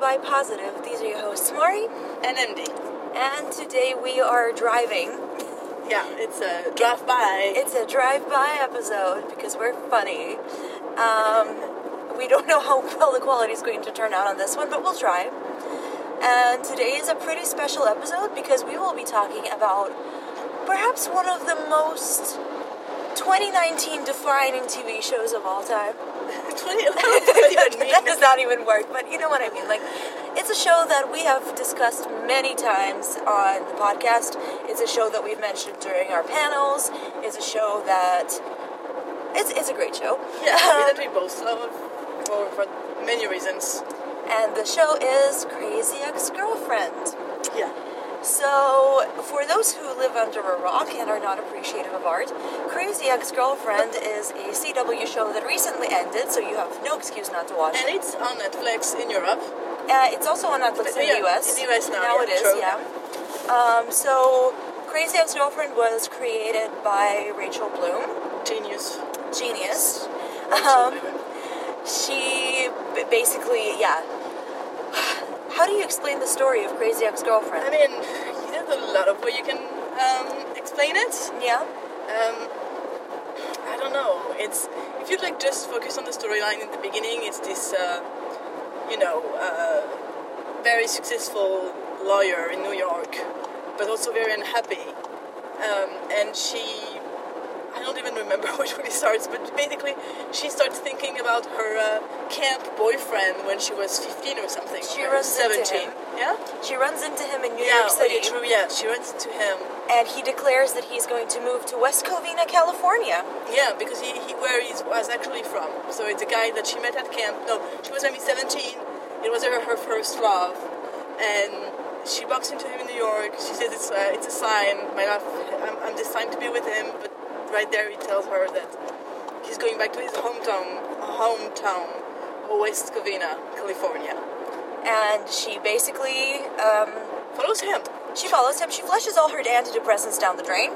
Bi Positive. These are your hosts, Mari, and MD. and today we are driving. Yeah, it's a drive by. It's a drive-by episode because we're funny. Um, we don't know how well the quality is going to turn out on this one, but we'll try. And today is a pretty special episode because we will be talking about perhaps one of the most 2019 defining TV shows of all time. 20, that even mean? that does not even work, but you know what I mean. Like, it's a show that we have discussed many times on the podcast. It's a show that we've mentioned during our panels. It's a show that it's it's a great show. Yeah, mean, um, that we both love for, for many reasons. And the show is Crazy Ex-Girlfriend. Yeah. So, for those who live under a rock and are not appreciative of art, Crazy Ex-Girlfriend is a CW show that recently ended, so you have no excuse not to watch And it. And it's on Netflix in Europe. Uh, it's also on Netflix in the US. in the US now, Now it is, true. yeah. Um, so, Crazy Ex Girlfriend was created by Rachel Bloom, Genius. genius. Um, she b- basically, yeah. How do you explain the story of Crazy Ex-Girlfriend? I mean, there's a lot of way you can um, explain it. Yeah? Um, I don't know. It's if you like just focus on the storyline in the beginning, it's this, uh, you know, uh, very successful lawyer in New York, but also very unhappy. Um, and she, I don't even remember which one it starts, but basically she starts thinking about her uh, camp boyfriend when she was 15 or something. She or runs into 17. him. Yeah. She runs into him in New Yeah, York City, yeah, true. Yeah, she runs into him. and he declares that he's going to move to West Covina, California. Yeah, because he, he where he was actually from. So it's a guy that she met at camp. No, she was maybe 17. It was her, her first love, and she walks into him in New York. She says it's a, it's a sign. My love, I'm, I'm destined to be with him. But right there, he tells her that he's going back to his hometown, hometown, West Covina, California. And she basically um, Follows him. She follows him. She flushes all her antidepressants down the drain,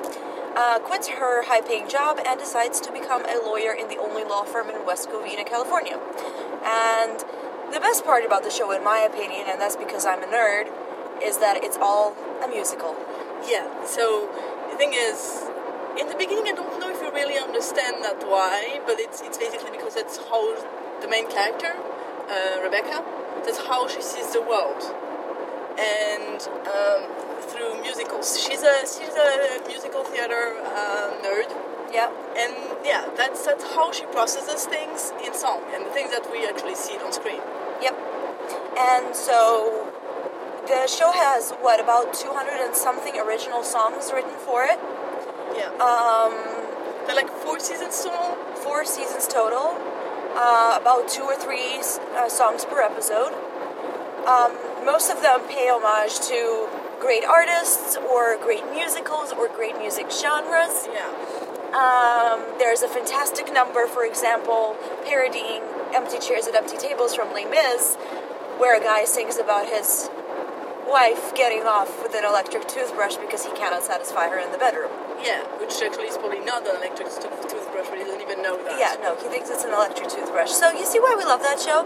uh, quits her high paying job, and decides to become a lawyer in the only law firm in West Covina, California. And the best part about the show, in my opinion, and that's because I'm a nerd, is that it's all a musical. Yeah. So the thing is, in the beginning, I don't know if you really understand that why, but it's it's basically because that's how the main character, uh, Rebecca, that's how she sees the world, and um, through musicals. She's a she's a musical theater uh, nerd, Yeah. and yeah, that's that's how she processes things in song and the things that we actually see on screen. Yep. And so the show has, what, about 200 and something original songs written for it? Yeah. Um, They're like four seasons total. four seasons total, uh, about two or three uh, songs per episode. Um, most of them pay homage to great artists or great musicals or great music genres. Yeah. Um, there's a fantastic number, for example, parodying Empty Chairs at Empty Tables from Les Mis, where a guy sings about his wife getting off with an electric toothbrush because he cannot satisfy her in the bedroom. Yeah, which actually is probably not an electric tooth- toothbrush, but he doesn't even know that. Yeah, no, he thinks it's an electric toothbrush. So you see why we love that show.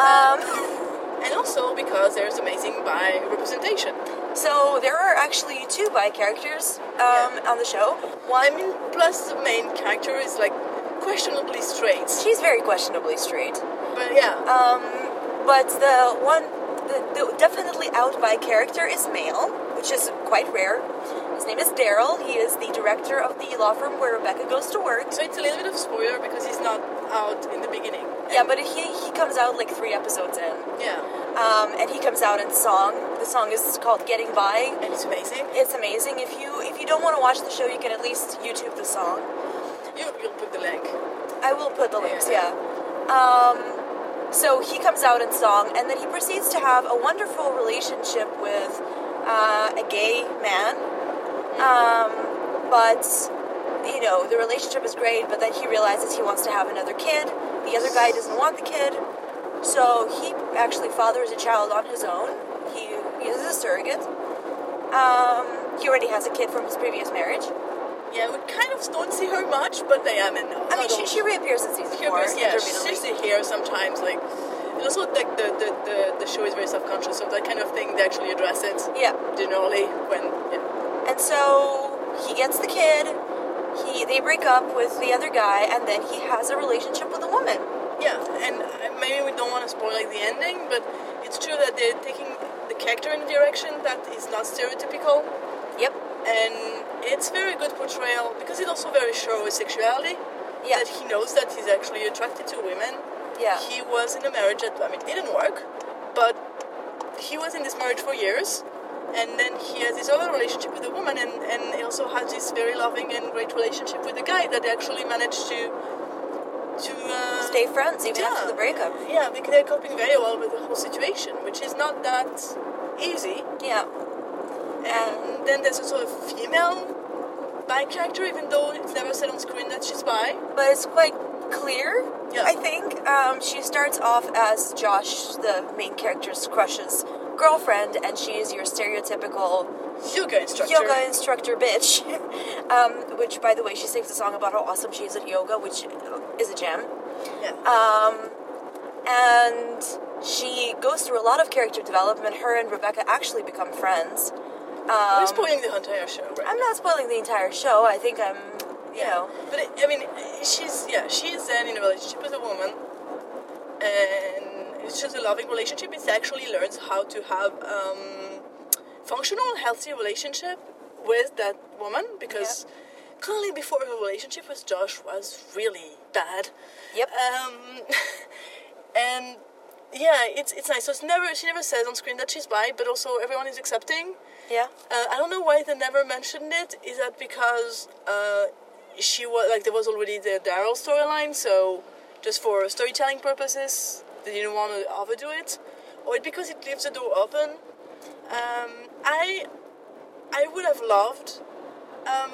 Um, And also because there's amazing bi representation. so there are actually two bi characters um, on the show. Well, I mean, plus the main character is like questionably straight. She's very questionably straight. But yeah, Um, but the one, the, the definitely out bi character is male, which is quite rare. His name is Darryl. He is the director of the law firm where Rebecca goes to work. so it's a little bit of spoiler because he's not out in the beginning. Yeah, but he, he comes out like three episodes in. Yeah, Um, and he comes out in song. The song is called Getting Bi. and it's amazing. It's amazing. If you if you don't want to watch the show, you can at least YouTube the song. You, you'll put the link. I will put the links, Yeah. yeah. Um, so he comes out in song, and then he proceeds to have a wonderful relationship with uh, a gay man. Um, but, you know, the relationship is great, but then he realizes he wants to have another kid. The other guy doesn't want the kid. So he actually fathers a child on his own. He uses a surrogate. Um, he already has a kid from his previous marriage. Yeah, we kind of don't see her much, but they am in. I mean, she, she reappears in season She four. appears, yeah, she's here sometimes, like And also, like the, the, the, the show is very self-conscious of that kind of thing. They actually address it Yeah. generally when. Yeah. And so he gets the kid. He they break up with the other guy, and then he has a relationship with a woman. Yeah, and uh, maybe we don't want to spoil like the ending, but it's true that they're taking the character in a direction that is not stereotypical, Yep. And it's very good portrayal because it also very shows his sexuality. Yeah. That he knows that he's actually attracted to women. Yeah. He was in a marriage that I mean it didn't work, but he was in this marriage for years. And then he has this other relationship with a woman, and, and he also has this very loving and great relationship with a guy that they actually managed to to uh, Stay friends even yeah. after the breakup. Yeah, because they're coping very well with the whole situation, which is not that easy. Yeah. And then there's also a female bi character, even though it's never said on screen that she's bi. But it's quite clear. Yeah. I think um, she starts off as Josh, the main character's crush's girlfriend, and she is your stereotypical Yoga instructor. yoga instructor bitch. um, which, by the way, she sings a song about how awesome she is at yoga, which is a gem. Yeah. Um, and she goes through a lot of character development. Her and Rebecca actually become friends. Um, We're spoiling the entire show, right? I'm not spoiling the entire show. I think I'm, you know, But it, I mean, she's yeah, she's then in a relationship with a woman, and it's just a loving relationship. It actually learns how to have um, functional, healthy relationship with that woman because clearly before her relationship with Josh was really bad. Yep. Um, and yeah, it's it's nice. So it's never she never says on screen that she's bi, but also everyone is accepting. Yeah, Uh, I don't know why they never mentioned it. Is that because uh, she was like there was already the Darryl storyline, so just for storytelling purposes, they didn't want to overdo it, or because it leaves the door open. Um, I I would have loved um,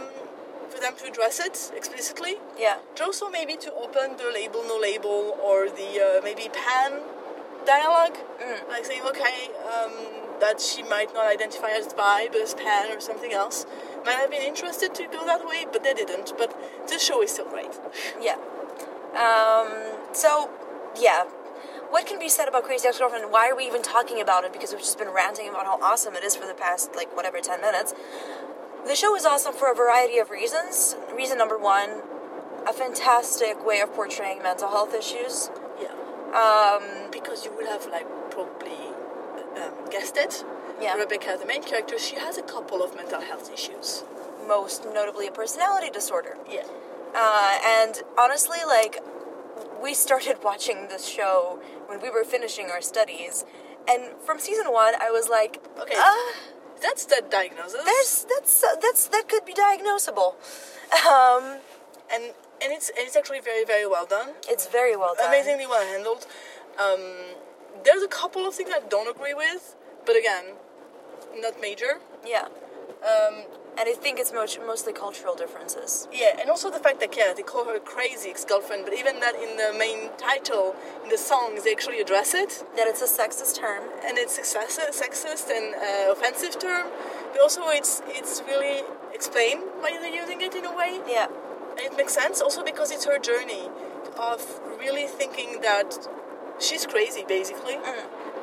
for them to address it explicitly. yeah, also maybe to open the label no label or the uh, maybe pan dialogue, Mm. like saying okay um, that she might not identify as but as pan or something else. Might have been interested to go that way, but they didn't. But the show is still great. yeah. Um, so, yeah. What can be said about Crazy Ex-Girlfriend? Why are we even talking about it? Because we've just been ranting about how awesome it is for the past, like, whatever, 10 minutes. The show is awesome for a variety of reasons. Reason number one, a fantastic way of portraying mental health issues. Yeah, Um, because you will have like probably um, guessed it. Yeah. Rebecca, the main character, she has a couple of mental health issues. most notably a personality disorder. Yeah. Uh, and honestly, like, we started watching this show when we were finishing our studies, and from season one, I was like, Okay. uh, That's the diagnosis. there's that's uh, that's that could be diagnosable. Um, and and it's and it's actually very very well done. it's very well done. amazingly well handled. Um, there's a couple of things I don't agree with, but again, not major. Yeah, Um, and I think it's most, mostly cultural differences. yeah, and also the fact that yeah, they call her crazy ex-girlfriend, but even that in the main title, in the songs, they actually address it, That it's a sexist term. and it's sexist, sexist and uh, offensive term, but also it's it's really explained why they're using it in a way. Yeah, And it makes sense also because it's her journey of really thinking that she's crazy basically.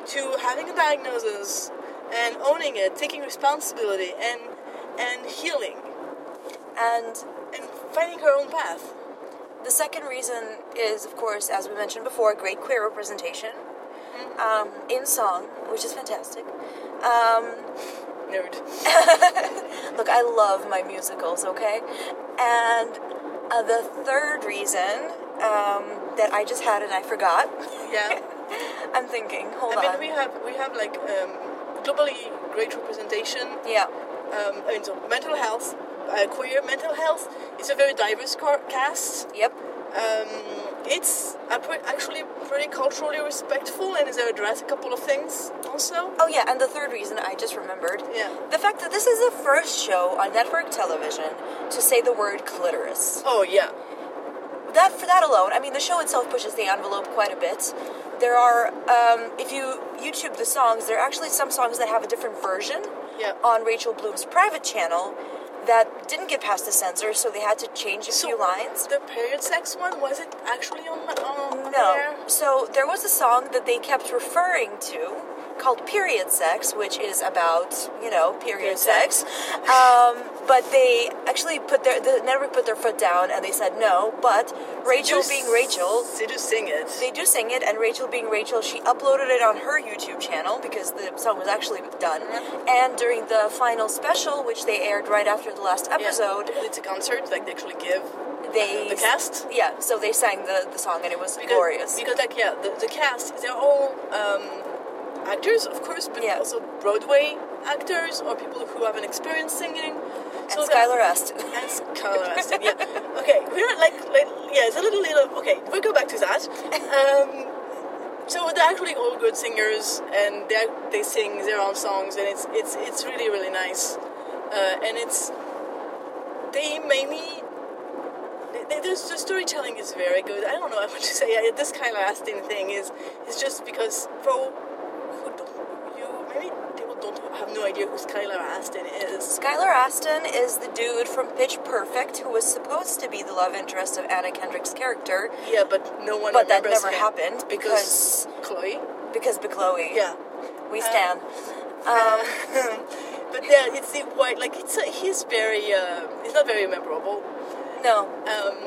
To having a diagnosis and owning it taking responsibility and and healing and and finding her own path. The second reason is, of course, as we mentioned before, great queer representation. Um, in song, which is fantastic. Um, nerd. Look, I love my musicals, okay? And uh, the third reason um, that I just had and I forgot, yeah I'm thinking, hold on. i mean we have we have like um, globally great representation yeah, um, i mean so mental health uh, queer mental health it's a very diverse cast yep, Um, it's actually pretty culturally respectful and is address a couple of things also. Oh yeah, and the third reason I just remembered. Yeah. The fact that this is the first show on network television to say the word clitoris. Oh yeah. That for that alone, I mean, the show itself pushes the envelope quite a bit. There are, um, if you YouTube the songs, there are actually some songs that have a different version Yeah. on Rachel Bloom's private channel that didn't get past the censor, so they had to change a So few lines. The period sex one was it actually on on No. there? So there was a song that they kept referring to called Period Sex, which is about, you know, period Period sex. sex. Um, but they actually put their, the network put their foot down and they said no. But Rachel being Rachel, they do sing it. they do sing it, and Rachel being Rachel, she uploaded it on her YouTube channel because the song was actually done. And during the final special, which they aired right after the last Yeah. episode, It's a concert, like they actually give they the cast. yeah, so they sang the, the song and it was because, glorious. Because like yeah, the, the cast they're all um, actors, of course, but Yeah. also Broadway actors or people who have an experience singing. and that- Skylar Astin. And Skylar Astin, yeah. Okay, we're like, like, yeah, it's a little, little. Okay, we'll go back to that. Um, so they're actually all good singers, and they they sing their own songs, and it's it's it's really really nice, uh, and it's they mainly. they- they- There's, the storytelling is very good. I don't know what to say. I, this kind of Astin thing is is just because for who don't you maybe people don't have no idea who Skylar Astin is. Skylar Astin is the dude from Pitch Perfect who was supposed to be the love interest of Anna Kendrick's character, Yeah, but no one but that never happened because Chloe. because Chloe. Yeah. we Uh, stand. Um, but yeah, it's the white. Like it's a, he's very. Uh, he's not very memorable. no, Um,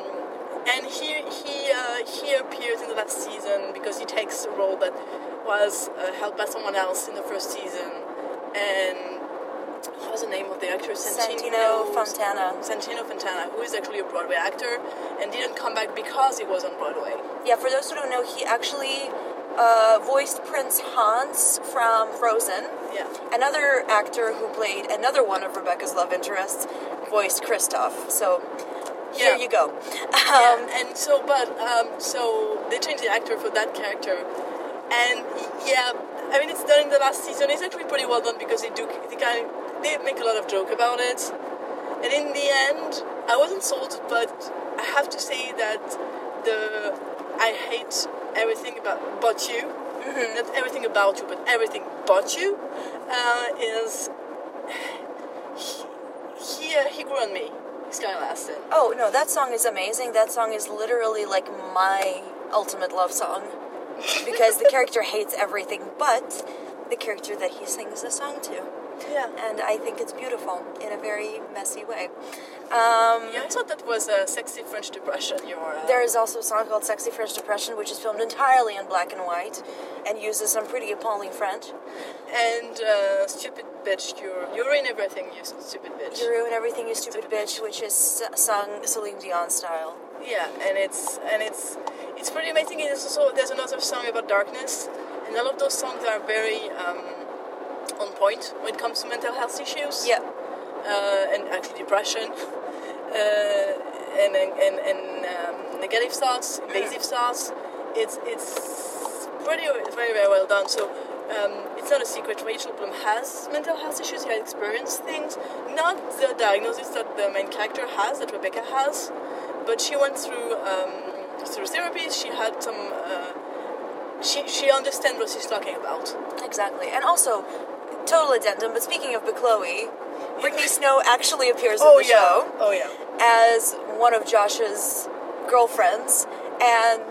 and he he uh, he appears in the last season because he takes a role that was uh, held by someone else in the first season. And what was the name of the actor? Santino Fontana. Santino Fontana, who is actually a Broadway actor and didn't come back because he was on Broadway. Yeah, for those who don't know, he actually uh, voiced Prince Hans from Frozen. Yeah. Another actor who played another one of Rebecca's love interests voiced Kristoff. So here you go. Um, and so, but um, so they changed the actor for that character, and yeah, I mean it's done in the last season. It's actually pretty well done because they do they kind of, they make a lot of joke about it, and in the end, I wasn't sold, but I have to say that the I hate everything about but you, not everything about you, but everything but you, uh, is he he, uh, he grew on me. Sky Astin. Oh no, that song is amazing. That song is literally like my ultimate love song because the character hates everything but the character that he sings the song to, Yeah. and I think it's beautiful in a very messy way. Um, Yeah, I thought that was a sexy French depression. Your uh, There is also a song called "Sexy French Depression," which is filmed entirely in black and white and uses some pretty appalling French. and uh, stupid bitch. You're you're in everything. You stupid bitch. You ruin everything, you stupid bitch, which is sung Celine Dion style. yeah, and it's and it's it's pretty amazing. And it's also there's another song about darkness, and all of those songs are very um, on point when it comes to mental health issues. Yeah, uh, and actually depression, uh, and and and, and um, negative thoughts, invasive thoughts. It's it's pretty very very well done. So. Um, it's not a secret. Rachel Bloom has mental health issues. She has experienced things, not the diagnosis that the main character has, that Rebecca has, but she went through um, through therapy. She had some. Uh, she she understands what she's talking about. exactly. And also, total addendum. But speaking of Chloe, Brittany Snow actually appears in Oh the yeah. show Oh yeah. as one of Josh's girlfriends, and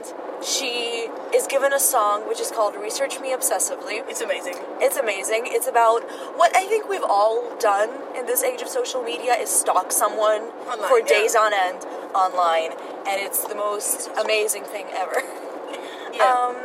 she is given a song which is called "Research Me Obsessively." It's amazing. It's amazing. It's about what I think we've all done in this age of social media is stalk someone Online, for yeah. days on end online, and it's the most amazing thing ever. Yeah. Um,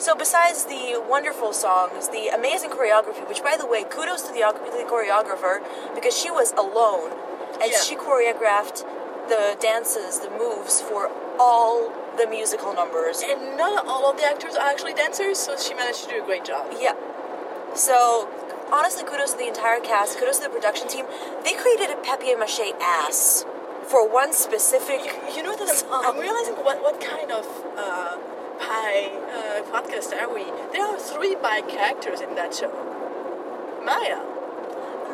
so besides the wonderful songs, the amazing choreography, which by the way, kudos to the, choreographer because she was alone and Yeah. she choreographed the dances, the moves for all the musical numbers. And not all of the actors are actually dancers, so she managed to do a great job. Yeah. So, honestly, kudos to the entire cast, kudos to the production team. They created a papier mache ass for one specific. You, you know that I'm, song. I'm realizing what, what kind of uh, pie uh, podcast are we? There are three bi characters in that show. Maya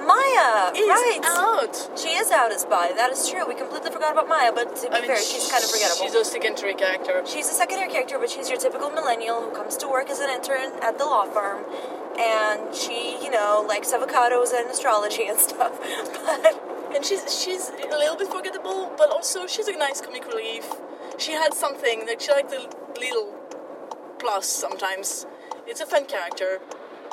Maya, is right? out. She is out as bi. That is true. We completely forgot about Maya, but to be I mean, fair, she's kind of forgettable. She's a secondary character. She's a secondary character, but she's your typical millennial who comes to work as an intern at the law firm, and she, you know, likes avocados and astrology and stuff. But and she's she's a little bit forgettable, but also she's a nice comic relief. She had something like she liked the little plus sometimes. It's a fun character.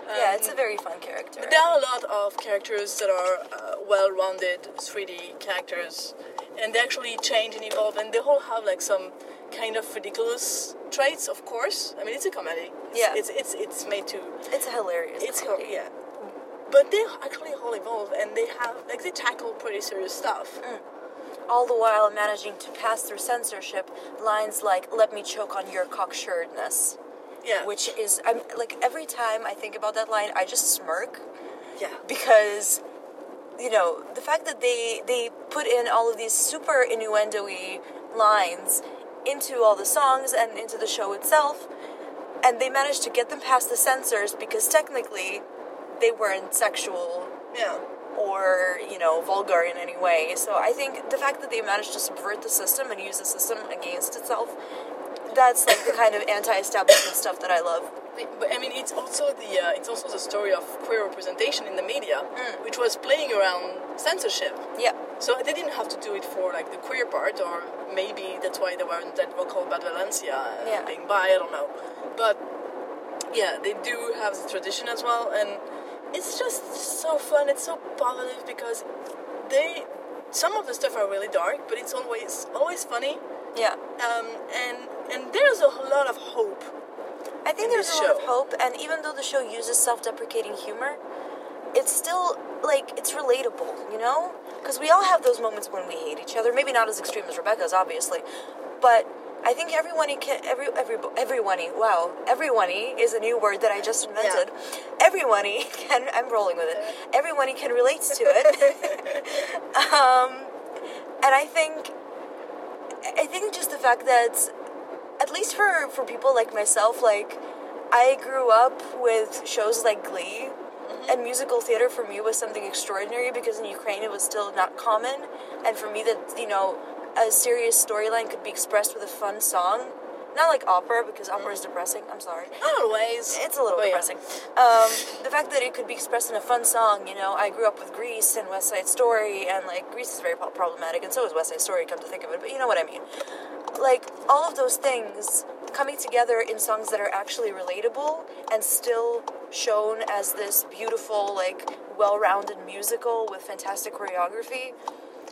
yeah, it's a Um, very fun character. but there are a lot of characters that are uh, well-rounded 3D characters, and they actually change and evolve, and they all have like some kind of ridiculous traits. Of course, I mean it's a comedy. It's, Yeah. it's it's it's made to It's hilarious. it's comedy. yeah. But they actually all evolve, and they have like they tackle pretty serious stuff. All the while managing to pass through censorship lines like "Let me choke on your cocksuredness," Yeah, which is I'm like every time I think about that line, I just smirk. Yeah, because you know the fact that they they put in all of these super innuendo-y lines into all the songs and into the show itself and they managed to get them past the censors because technically they weren't sexual. Yeah. Or you know vulgar in any way so i think the fact that they managed to subvert the system and use the system against itself that's like the kind of anti-establishment stuff that i love But I mean, it's also the uh, it's also the story of queer representation in the media, which was playing around censorship. yeah So they didn't have to do it for like the queer part, or maybe that's why they weren't that vocal about Valencia uh, Yeah. being bi. I don't know, but yeah, they do have the tradition as well, and it's just so fun. It's so positive because they some of the stuff are really dark, but it's always always funny, yeah um, and and there's a lot of hope. I think there's a lot of hope, and even though the show uses self-deprecating humor, it's still like it's relatable, you know? Because we all have those moments when we hate each other. Maybe not as extreme as Rebecca's, obviously, but I think everyone can every every everyone wow everyone is a new word that I just invented. Everyone can I'm rolling with it. Everyone can relate to it. um, and I think I think just the fact that at least for for people like myself like i grew up with shows like glee and musical theater for me was something extraordinary because in ukraine it was still not common and for me that you know a serious storyline could be expressed with a fun song not like opera because opera is depressing i'm sorry Not always. it's a little but yeah. depressing. Um, the fact that it could be expressed in a fun song, you know, I grew up with Grease and West Side Story, and like Grease is very problematic, and so is West Side Story. Come to think of it, but you know what I mean. Like all of those things coming together in songs that are actually relatable and still shown as this beautiful, like well-rounded musical with fantastic choreography.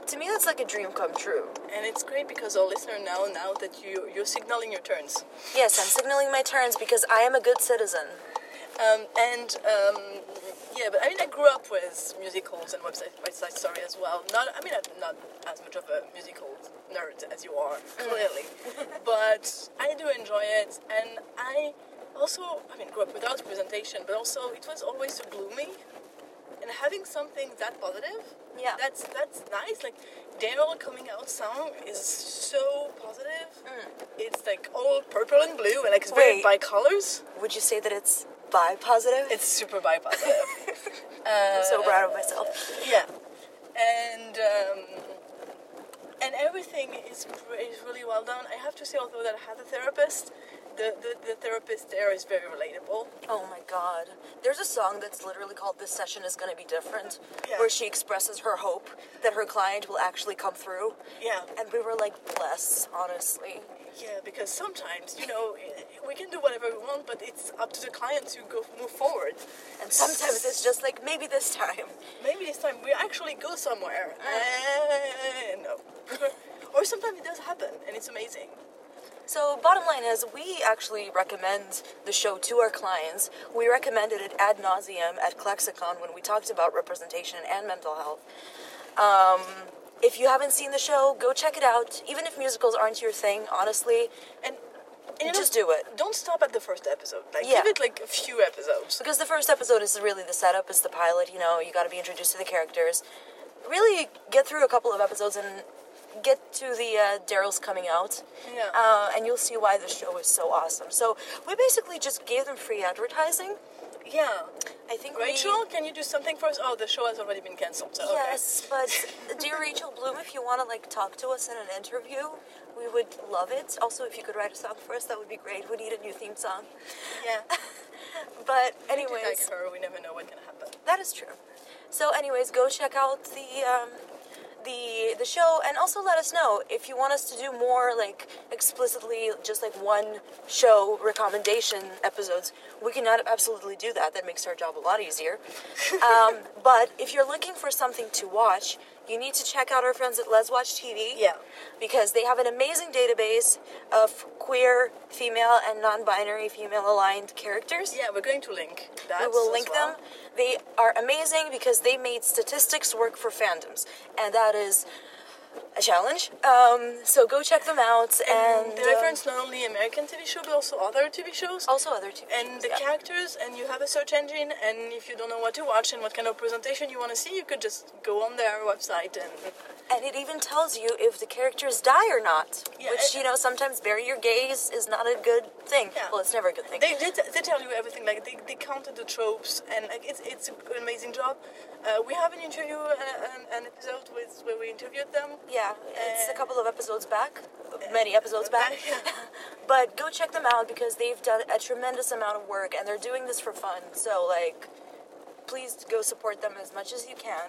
To me, that's like a dream come true. And it's great because our listener now now that you you're signaling your turns. Yes, I'm signaling my turns because I am a good citizen. Um, and um, yeah, but I mean, I grew up with musicals and website West Side Story as well. Not, I mean, I'm not as much of a musical nerd as you are, clearly, but I do enjoy it, and I also, I mean, grew up without representation, but also it was always so gloomy, and having something that positive, Yeah. that's that's nice. Like Darryl coming out song is so positive. It's like all purple and blue, and like it's very bi colors. Would you say that it's bi positive? It's super bi positive. uh, I'm so proud of myself. Yeah, and um, and everything is, is really well done. I have to say, although that I had a therapist, the, the, the therapist there is very relatable. Oh my god. There's a song that's literally called This Session is Gonna Be Different, Yeah. where she expresses her hope that her client will actually come through. Yeah, And we were like, bless, honestly. yeah, because sometimes you know we can do whatever we want, but it's up to the client to go move forward. And sometimes it's just like, maybe this time. Maybe this time we actually go somewhere. And eh, no, or sometimes it does happen, and it's amazing. So, bottom line is, we actually recommend the show to our clients. We recommended it ad nauseum at ClexaCon when we talked about representation and mental health. Um, if you haven't seen the show, go check it out. Even if musicals aren't your thing, honestly, And, and you just know, do it. Don't stop at the first episode. Like Yeah. give it like a few episodes. Because the first episode is really the setup, it's the pilot, you know, you gotta be introduced to the characters. Really get through a couple of episodes and get to the uh, Darryl's coming out. Yeah. Uh, and you'll see why the show is so awesome. So we basically just gave them free advertising. Yeah. I think Rachel, can you do something for us? Oh, the show has already been cancelled. So We, yes, but dear Rachel Bloom, if you want to like talk to us in an interview, we would love it. Also, if you could write a song for us, that would be great. We need a new theme song. Yeah. But Anyways, anyways, like her, we never know what can happen. That is true. So, anyways, go check out the um, the the show, and also let us know if you want us to do more, like explicitly, just like one show recommendation episodes. We can absolutely do that. That makes our job a lot easier. um, but if you're looking for something to watch, you need to check out our friends at LezWatch TV. Yeah. Because they have an amazing database of queer, female, and non-binary female-aligned characters. Yeah, we're going to link that. We will link well. them. They are amazing because they made statistics work for fandoms, and that is a challenge. Um, so go check them out. And, And they um, reference not only American TV show but also other TV shows. also other two. and the characters, and you have a search engine, and if you don't know what to watch and what kind of presentation you want to see, you could just go on their website and and it even tells you if the characters die or not. Yeah, which you know sometimes bury your gays is not a good thing. Yeah. Well, it's never a good thing. they, they, they tell you everything. Like they, they counted the tropes, and like it's it's an amazing job. Uh, we have an interview, uh, an, an episode with where we interviewed them. yeah, it's a Uh, couple of episodes back, many episodes back. But go check them out because they've done a tremendous amount of work and they're doing this for fun. So like, please go support them as much as you can.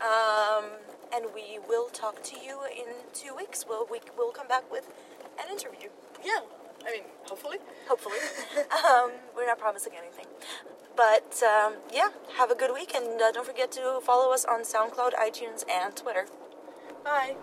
Um, and we will talk to you in two weeks. We'll we will come back with an interview. Yeah, I mean, hopefully. Hopefully, um, we're not promising anything. But um, yeah, have a good week and uh, don't forget to follow us on SoundCloud, iTunes, and Twitter. Bye.